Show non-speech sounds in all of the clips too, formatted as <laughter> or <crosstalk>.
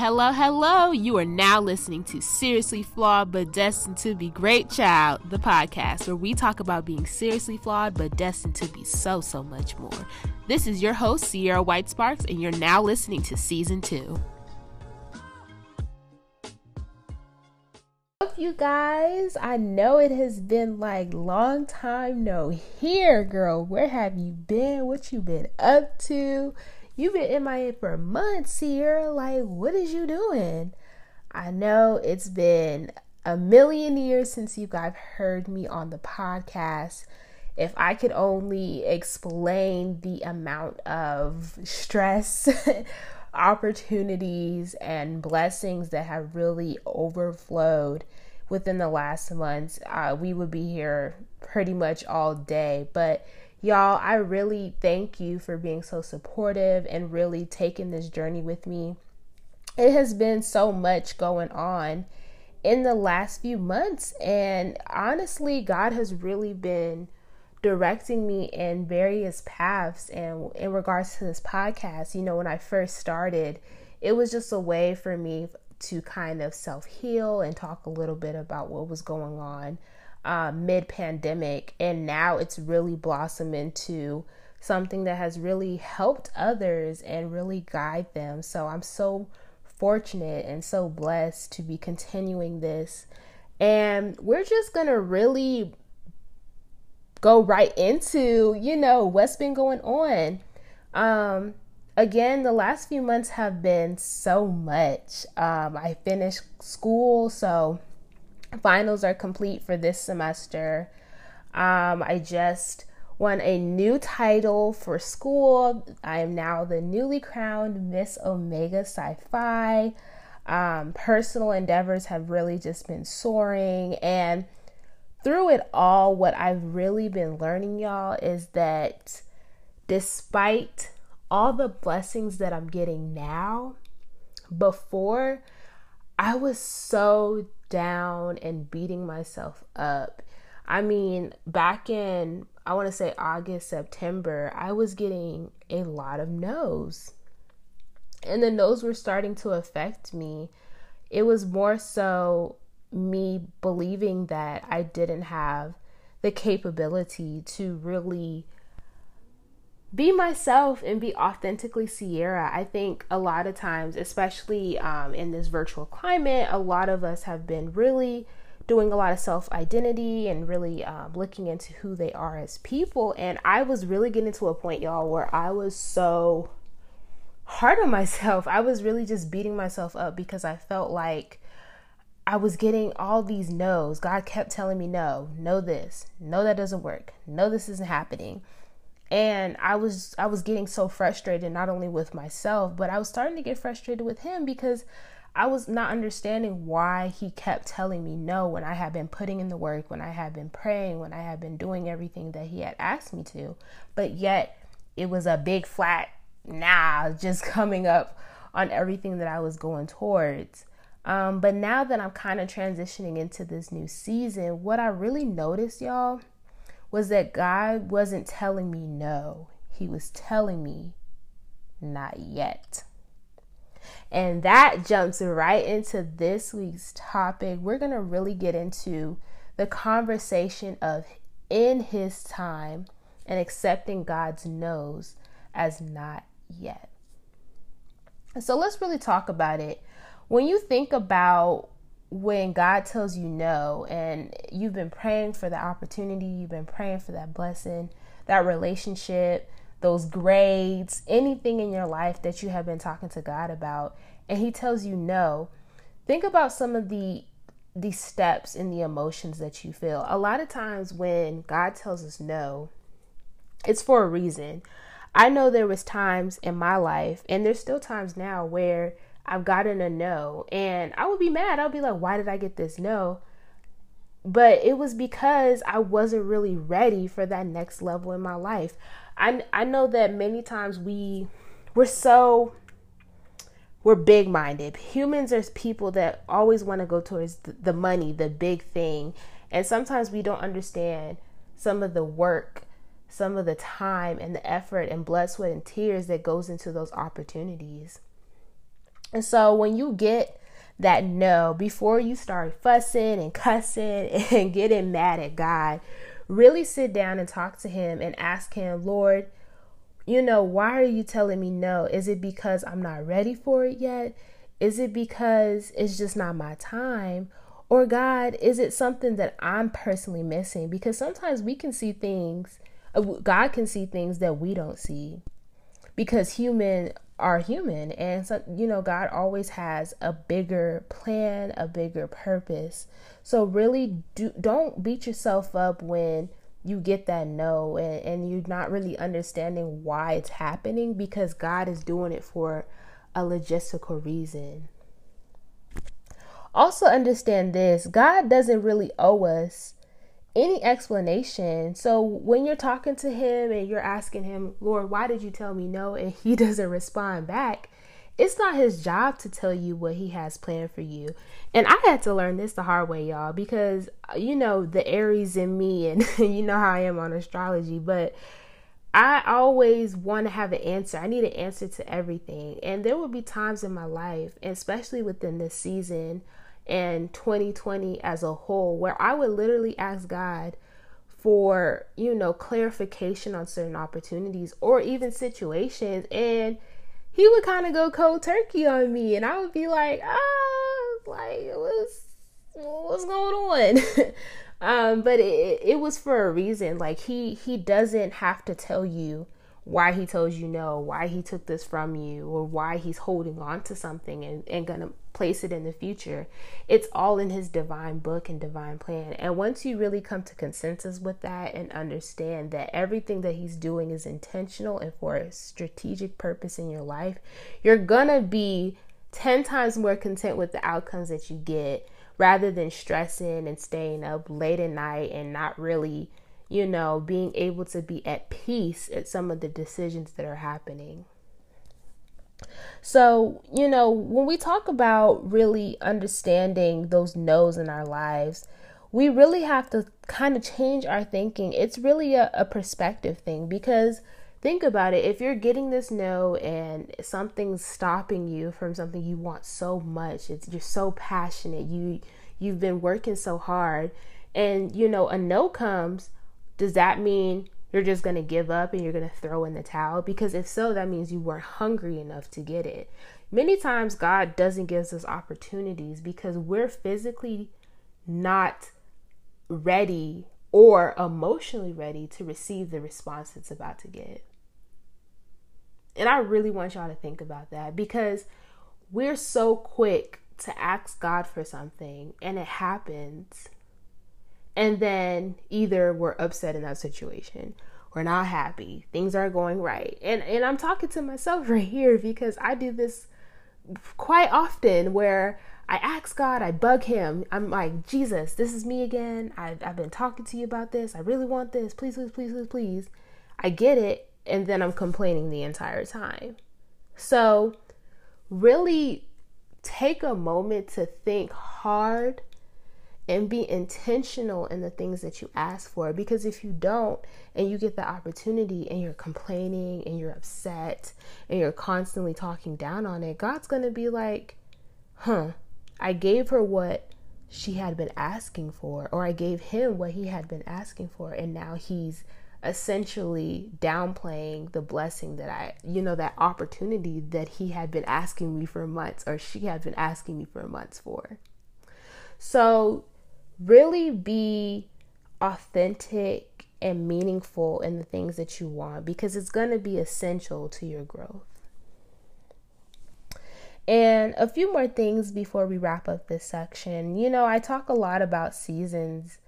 Hello, hello. You are now listening to Seriously Flawed but Destined to Be Great Child, the podcast where we talk about being seriously flawed but destined to be so, so much more. This is your host, Sierra White Sparks, and you're now listening to season two. you guys. I know it has been like long time no here, girl. Where have you been? What you been up to? You've been MIA for months here. Like, what is you doing? I know it's been a million years since you guys heard me on the podcast. If I could only explain the amount of stress, <laughs> opportunities, and blessings that have really overflowed within the last months, uh, we would be here pretty much all day. But Y'all, I really thank you for being so supportive and really taking this journey with me. It has been so much going on in the last few months, and honestly, God has really been directing me in various paths and in regards to this podcast you know when i first started it was just a way for me to kind of self heal and talk a little bit about what was going on uh, mid pandemic, and now it's really blossomed into something that has really helped others and really guide them. So I'm so fortunate and so blessed to be continuing this. And we're just going to really go right into, you know, what's been going on. Um, again, the last few months have been so much. Um, I finished school, so finals are complete for this semester. Um, I just won a new title for school. I am now the newly crowned Miss Omega Psi Phi. Um, personal endeavors have really just been soaring. And through it all, what I've really been learning, y'all, is that despite all the blessings that I'm getting now, before I was so down and beating myself up. I mean, back in, I want to say August, September, I was getting a lot of no's. And the no's were starting to affect me. It was more so me believing that I didn't have the capability to really be myself and be authentically Sierra. I think a lot of times, especially um, in this virtual climate, a lot of us have been really doing a lot of self identity and really um, looking into who they are as people. And I was really getting to a point, y'all, where I was so hard on myself. I was really just beating myself up because I felt like I was getting all these no's. God kept telling me, no, no, this, no, that doesn't work, no, this isn't happening and i was i was getting so frustrated not only with myself but i was starting to get frustrated with him because i was not understanding why he kept telling me no when i had been putting in the work when i had been praying when i had been doing everything that he had asked me to. But yet it was a big flat nah just <laughs> coming up on everything that i was going towards. Um, but now that i'm kind of transitioning into this new season what i really noticed y'all was that God wasn't telling me no, He was telling me not yet. And that jumps right into this week's topic. We're going to really get into the conversation of in His time and accepting God's no's as not yet. So let's really talk about it. When you think about when God tells you no and you've been praying for the opportunity, you've been praying for that blessing, that relationship, those grades, anything in your life that you have been talking to God about, and He tells you no, think about some of the the steps and the emotions that you feel. A lot of times when God tells us no, it's for a reason. I know there was times in my life and there's still times now where I've gotten a no. And I would be mad. I'd be like, why did I get this no? But it was because I wasn't really ready for that next level in my life. I I know that many times we we're so we're big minded. Humans are people that always want to go towards the money, the big thing. And sometimes we don't understand some of the work, some of the time and the effort and blood, sweat, and tears that goes into those opportunities. And so when you get that no, before you start fussing and cussing <laughs> and getting mad at God, really sit down and talk to Him and ask Him, Lord, you know, why are you telling me no? Is it because I'm not ready for it yet? Is it because it's just not my time? Or, God, is it something that I'm personally missing? Because sometimes we can see things, uh, God can see things that we don't see because human are human. And, so, you know, God always has a bigger plan, a bigger purpose. So, really, do, don't beat yourself up when you get that no and, and you're not really understanding why it's happening because God is doing it for a logistical reason. Also, understand this God doesn't really owe us any explanation. So, when you're talking to Him and you're asking Him, Lord, why did you tell me no? <laughs> And He doesn't respond back, it's not His job to tell you what He has planned for you. And I had to learn this the hard way, y'all, because you know, the Aries in me, <laughs> and you know how I am on astrology, but I always want to have an answer. I need an answer to everything. And there will be times in my life, especially within this season and 2020 as a whole, where I would literally ask God for, you know, clarification on certain opportunities or even situations. And he would kind of go cold turkey on me. And I would be like, ah, like, what's, what's going on? <laughs> Um, but it, it was for a reason. Like he he doesn't have to tell you why he tells you no, why he took this from you, or why he's holding on to something and, and gonna place it in the future. It's all in his divine book and divine plan. And once you really come to consensus with that and understand that everything that he's doing is intentional and for a strategic purpose in your life, you're gonna be 10 times more content with the outcomes that you get rather than stressing and staying up late at night and not really, you know, being able to be at peace at some of the decisions that are happening. So, you know, when we talk about really understanding those no's in our lives, we really have to kind of change our thinking. It's really a, a perspective thing because think about it if you're getting this no and something's stopping you from something you want so much it's you're so passionate you you've been working so hard and you know a no comes does that mean you're just going to give up and you're going to throw in the towel? Because if so that means you weren't hungry enough to get it. Many times god doesn't give us opportunities because we're physically not ready or emotionally ready to receive the response it's about to get. And I really want y'all to think about that because we're so quick to ask God for something and it happens. And then either we're upset in that situation, we're not happy, things aren't going right. And and I'm talking to myself <laughs> right here because I do this quite often where I ask God, I bug him. I'm like, Jesus, this is me again. I've, I've been talking to you about this. I really want this. Please, please, please, please, please. I get it and then I'm complaining the entire time. So, really take a moment to think hard and be intentional in the things that you ask for because if you don't and you get the opportunity and you're complaining and you're upset and you're constantly talking down on it, God's going to be like, "Huh, I gave her what she had been asking for or I gave him what he had been asking for and now he's essentially downplaying the blessing that I, you know, that opportunity that he had been asking me for months or she had been asking me for months for. So, really be authentic and meaningful in the things that you want because it's going to be essential to your growth. And a few more things before we wrap up this section. You know, I talk a lot about seasons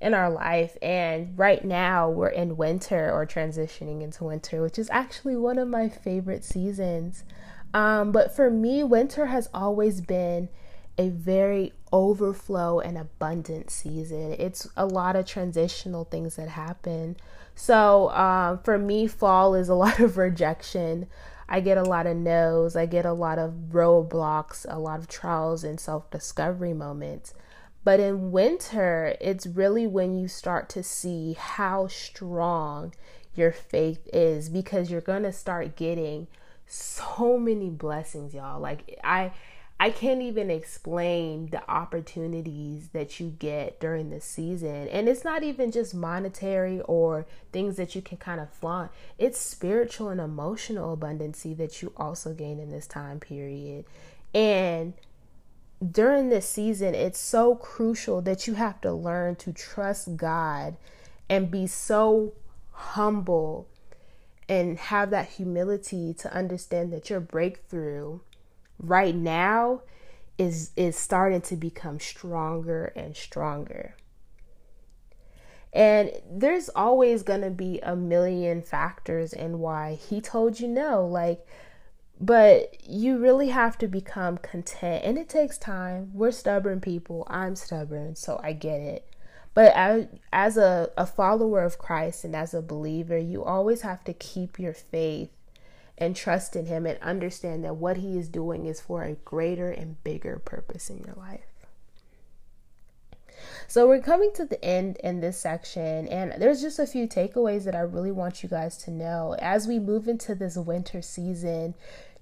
in our life. And right now we're in winter or transitioning into winter, which is actually one of my favorite seasons. Um, but for me, winter has always been a very overflow and abundant season. It's a lot of transitional things that happen. So um, for me, fall is a <laughs> lot of rejection. I get a lot of no's. I get a lot of roadblocks, a lot of trials and self discovery moments. But in winter, it's really when you start to see how strong your faith is because you're going to start getting so many blessings, y'all. Like I I can't even explain the opportunities that you get during the season. And it's not even just monetary or things that you can kind of flaunt. It's spiritual and emotional abundancy that you also gain in this time period. And during this season, it's so crucial that you have to learn to trust God and be so humble and have that humility to understand that your breakthrough right now is is starting to become stronger and stronger. And there's always going to be a million factors in why he told you no. Like, but you really have to become content. And it takes time. We're stubborn people. I'm stubborn, so I get it. But as, as a, a follower of Christ and as a believer, you always have to keep your faith and trust in Him and understand that what He is doing is for a greater and bigger purpose in your life. So, we're coming to the end in this section, and there's just a few takeaways that I really want you guys to know. As we move into this winter season,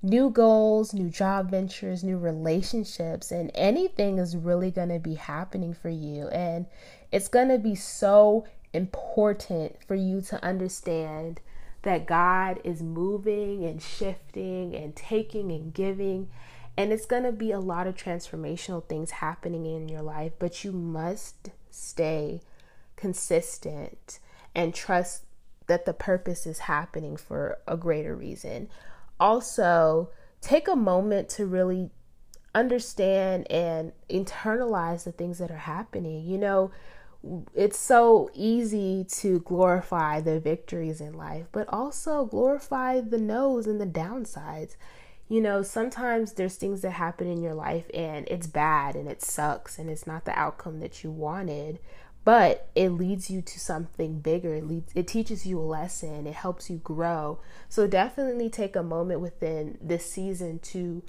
new goals, new job ventures, new relationships, and anything is really going to be happening for you. And it's going to be so important for you to understand that God is moving and shifting and taking and giving. And it's going to be a lot of transformational things happening in your life, but you must stay consistent and trust that the purpose is happening for a greater reason. Also, take a moment to really understand and internalize the things that are happening. You know, it's so easy to glorify the victories in life, but also glorify the no's and the downsides. You know, sometimes there's things that happen in your life and it's bad and it sucks and it's not the outcome that you wanted, but it leads you to something bigger. It leads it teaches you a lesson, it helps you grow. So definitely take a moment within this season to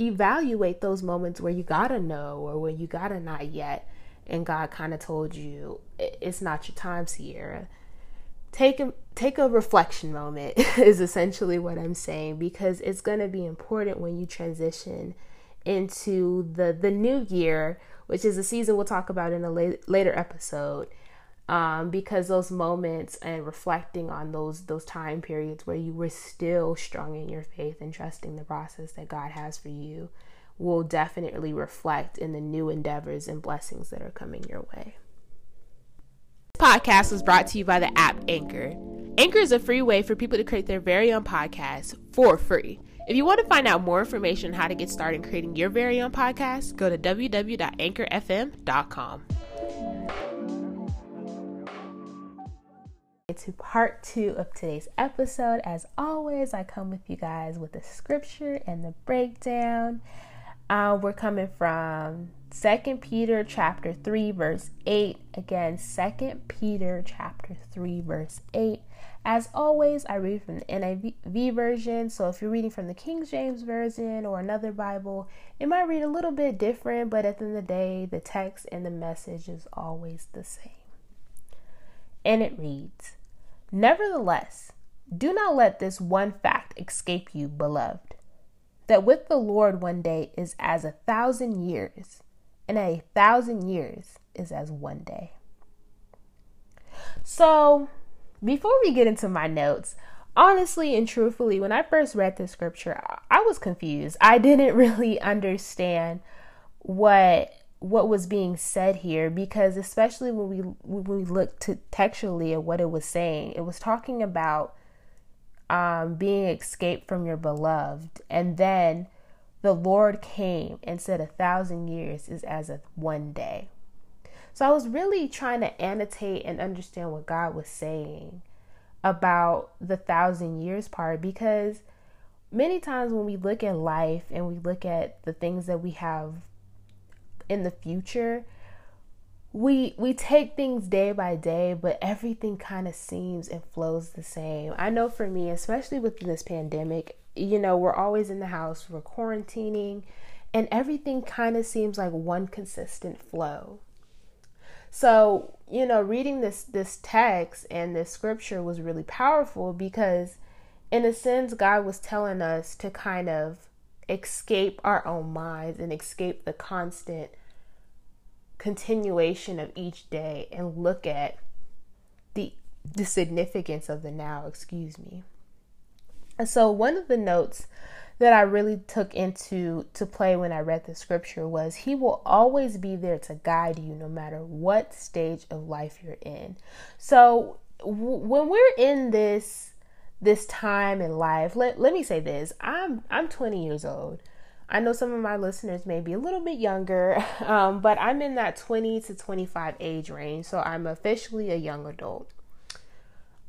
evaluate those moments where you got to know or where you got to not yet and God kind of told you it's not your time, Sierra. Take a take a reflection moment <laughs> is essentially what I'm saying because it's going to be important when you transition into the the new year, which is a season we'll talk about in a later episode. Um, because those moments and reflecting on those those time periods where you were still strong in your faith and trusting the process that God has for you will definitely reflect in the new endeavors and blessings that are coming your way. This podcast was brought to you by the app Anchor. Anchor is a free way for people to create their very own podcast for free. If you want to find out more information on how to get started creating your very own podcast, go to www.anchorfm.com. To part two of today's episode. As always, I come with you guys with the scripture and the breakdown. Uh, we're coming from Second Peter chapter 3 verse 8. Again, Second Peter chapter 3 verse 8. As always, I read from the NIV version. So if you're reading from the King James version or another Bible, it might read a little bit different, but at the end of the day, the text and the message is always the same. And it reads, Nevertheless, do not let this one fact escape you, beloved that with the Lord one day is as a thousand years, and a thousand years is as one day. So, before we get into my notes, honestly and truthfully, when I first read the scripture, I was confused. I didn't <laughs> really understand what what was being said here because especially when we when we looked to textually at what it was saying, it was talking about um, being escaped from your beloved. And then the Lord came and said, A thousand years is as a one day. So I was really trying to annotate and understand what God was saying about the thousand years part because many times when we look at life and we look at the things that we have in the future, we we take things day by day but everything kind of seems and flows the same. I know for me especially with this pandemic you know we're always in the house we're quarantining and everything kind of seems like one consistent flow. So you know reading this this text and this scripture was really powerful because in a sense, God was telling us to kind of escape our own minds and escape the constant continuation of each day and look at the the significance of the now, excuse me. And so one of the notes that I really took into to play when I read the scripture was he will always be there to guide you no matter what stage of life you're in. So w- when we're in this this time in life. Let, let me say this. I'm I'm 20 years old. I know some of my listeners may be a little bit younger, <laughs> um, but I'm in that 20 to 25 age range, so I'm officially a young adult.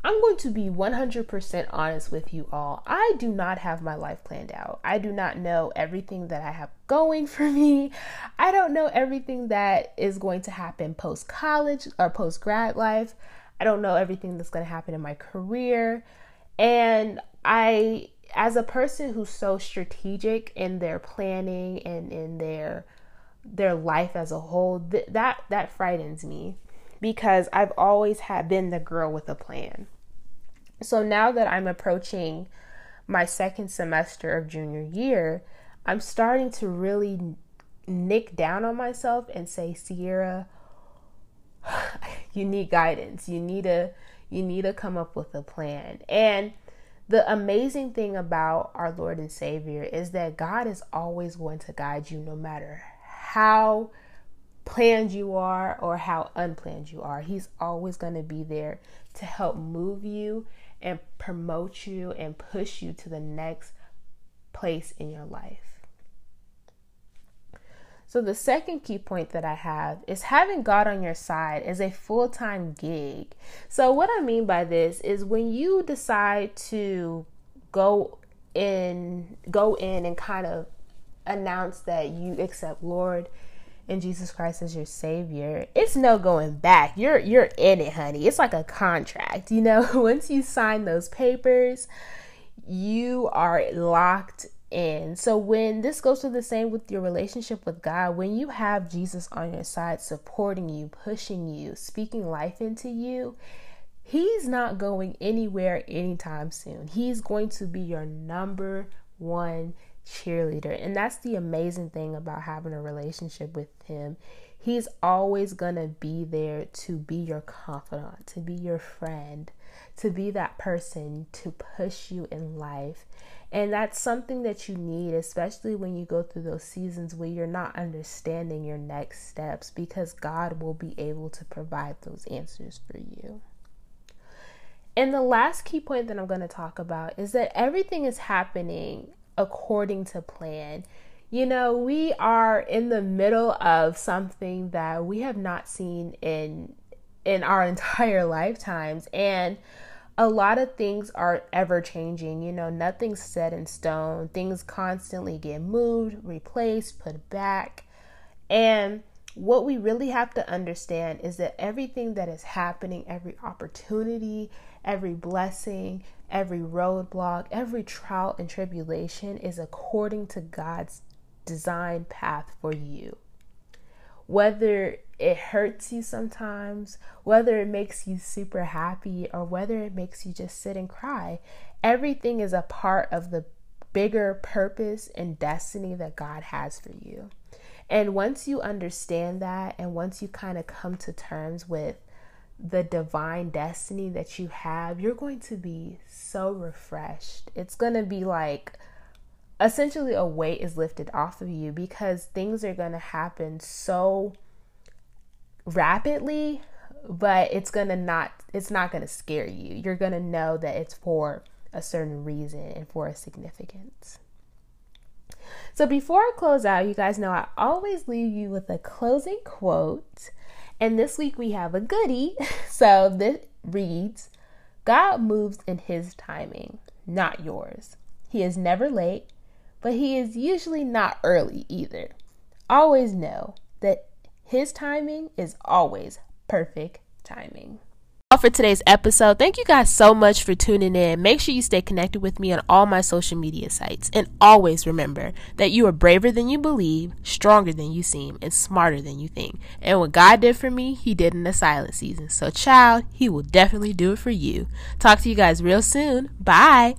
I'm going to be 100% honest with you all. I do not have my life planned out. I do not know everything that I have going <laughs> for me. I don't know everything that is going to happen post college or post grad life. I don't know everything that's going to happen in my career. And I, as a person who's so strategic in their planning and in their their life as a whole, th- that that frightens me because I've always had been the girl with a plan. So now that I'm approaching my second semester of junior year, I'm starting to really nick down on myself and say, Sierra, <sighs> you need guidance. You need a you need to come up with a plan. And the amazing thing about our Lord and Savior is that God is always going to guide you no matter how planned you are or how unplanned you are. He's always going to be there to help move you and promote you and push you to the next place in your life. So, the second key point that I have is having God on your side is a full time gig. So, what I mean by this is when you decide to go in, go in and kind of announce that you accept Lord and Jesus Christ as your savior, it's no going back. You're you're in it, honey. It's like a contract, you know. <laughs> Once you sign those papers, you are locked and so when this goes to the same with your relationship with God, when you have Jesus on your side supporting you, pushing you, speaking life into you, he's not going anywhere anytime soon. He's going to be your number one cheerleader. And that's the amazing thing about having a relationship with him. He's always going to be there to be your confidant, to be your friend, to be that person to push you in life and that's something that you need, especially when you go through those seasons where you're not understanding your next steps, because God will be able to provide those answers for you. And the last key point that I'm going to talk about is that everything is happening according to plan. You know, we are in the middle of something that we have not seen in in our <laughs> entire lifetimes and a lot of things are ever changing. You know, nothing's set in stone. Things constantly get moved, replaced, put back. And what we really have to understand is that everything that is happening, every opportunity, every blessing, every roadblock, every trial and tribulation is according to God's design path for you whether it hurts you sometimes, whether it makes you super happy, or whether it makes you just sit and cry, everything is a part of the bigger purpose and destiny that God has for you. And once you understand that, and once you kind of come to terms with the divine destiny that you have, you're going to be so refreshed. It's going to be like, essentially a weight is lifted off of you because things are going to happen so rapidly but it's going to not it's not going to scare you. You're going to know that it's for a certain reason and for a significance. So before i close out you guys know i always leave you with a closing quote and this week we have a goodie <laughs> so this reads god moves in his timing not yours he is never late but he is usually not early either. Always know that his timing is always perfect timing. For today's episode. Thank you guys so much for tuning in. Make sure you stay connected with me on all my social media sites. And always remember that you are braver than you believe, stronger than you seem, and smarter than you think. And what God did for me, He did in the silent season. So, child, He will definitely do it for you. Talk to you guys real soon. Bye.